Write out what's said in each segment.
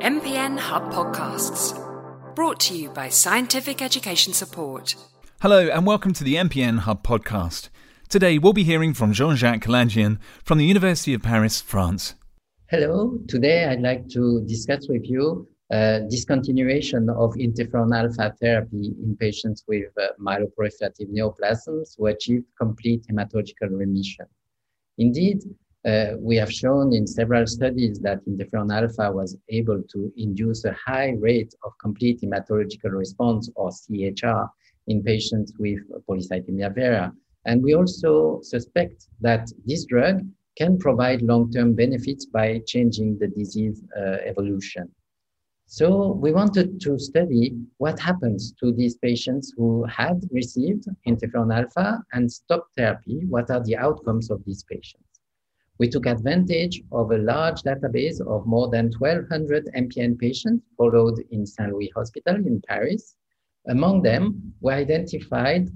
MPN Hub Podcasts. Brought to you by Scientific Education Support. Hello, and welcome to the MPN Hub podcast. Today, we'll be hearing from Jean Jacques Kiladjian from the University of Paris, France. Hello, today I'd like to discuss with you uh, discontinuation of interferon alpha therapy in patients with uh, myeloproliferative neoplasms who achieved complete hematological remission. Indeed, uh, we have shown in several studies that interferon alpha was able to induce a high rate of complete hematological response or CHR in patients with polycythemia vera. And we also suspect that this drug can provide long-term benefits by changing the disease uh, evolution. So we wanted to study what happens to these patients who had received interferon alpha and stopped therapy. What are the outcomes of these patients? We took advantage of a large database of more than 1,200 MPN patients followed in Saint Louis Hospital in Paris. Among them, we identified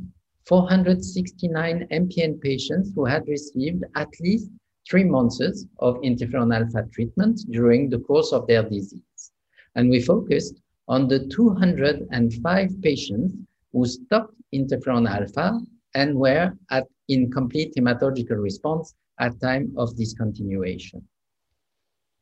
469 MPN patients who had received at least three months of interferon alpha treatment during the course of their disease. And we focused on the 205 patients who stopped interferon alpha and were at incomplete hematological response at time of discontinuation.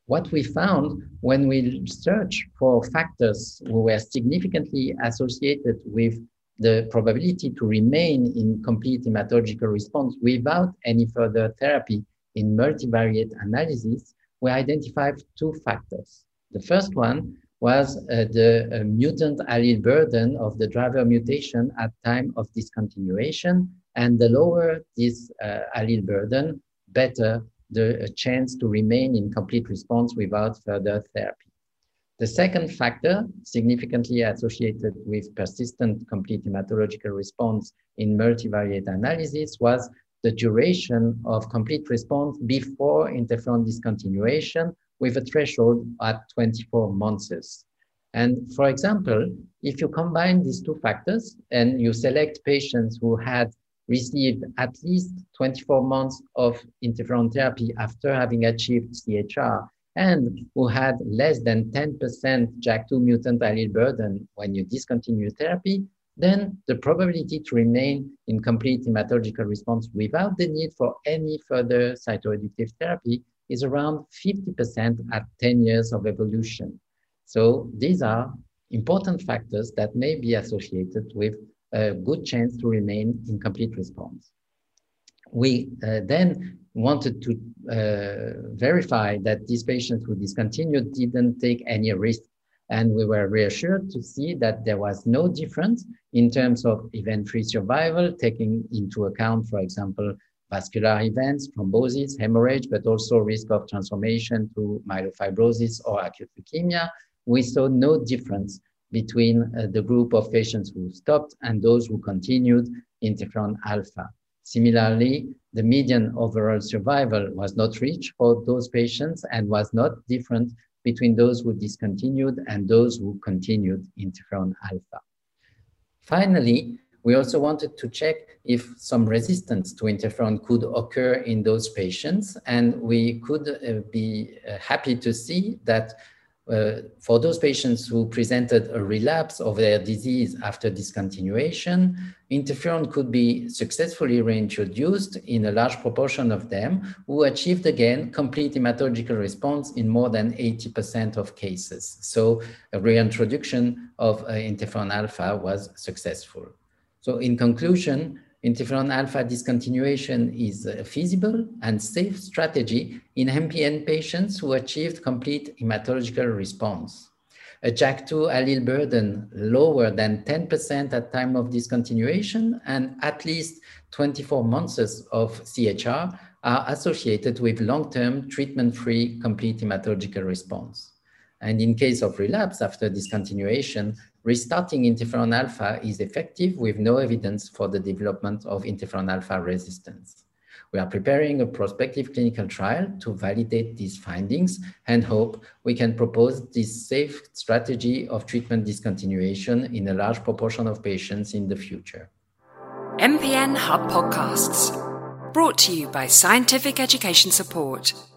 What we found when we searched for factors who were significantly associated with the probability to remain in complete hematological response without any further therapy in multivariate analysis, we identified two factors. The first one was uh, the uh, mutant allele burden of the driver mutation at time of discontinuation. And the lower this uh, allele burden, better the uh, chance to remain in complete response without further therapy. The second factor, significantly associated with persistent complete hematological response in multivariate analysis, was the duration of complete response before interferon discontinuation with a threshold at 24 months. And for example, if you combine these two factors and you select patients who had received at least 24 months of interferon therapy after having achieved CHR and who had less than 10% JAK2 mutant allele burden when you discontinue therapy, then the probability to remain in complete hematological response without the need for any further cytoreductive therapy is around 50% at 10 years of evolution. So these are important factors that may be associated with a good chance to remain in complete response. We uh, then wanted to uh, verify that these patients who discontinued didn't take any risk. And we were reassured to see that there was no difference in terms of event-free survival, taking into account, for example, vascular events, thrombosis, hemorrhage, but also risk of transformation to myelofibrosis or acute leukemia. We saw no difference between uh, the group of patients who stopped and those who continued interferon alpha. Similarly, the median overall survival was not reached for those patients and was not different between those who discontinued and those who continued interferon alpha. Finally, we also wanted to check if some resistance to interferon could occur in those patients, and we could uh, be uh, happy to see that uh, for those patients who presented a relapse of their disease after discontinuation, interferon could be successfully reintroduced in a large proportion of them who achieved again complete hematological response in more than 80% of cases. So a reintroduction of uh, interferon alpha was successful. So in conclusion, interferon alpha discontinuation is a feasible and safe strategy in MPN patients who achieved complete hematological response. A JAK2 allele burden lower than 10% at time of discontinuation and at least 24 months of CHR are associated with long-term treatment-free complete hematological response. And in case of relapse after discontinuation, restarting interferon alpha is effective with no evidence for the development of interferon alpha resistance. We are preparing a prospective clinical trial to validate these findings and hope we can propose this safe strategy of treatment discontinuation in a large proportion of patients in the future. MPN Hub Podcasts, brought to you by Scientific Education Support.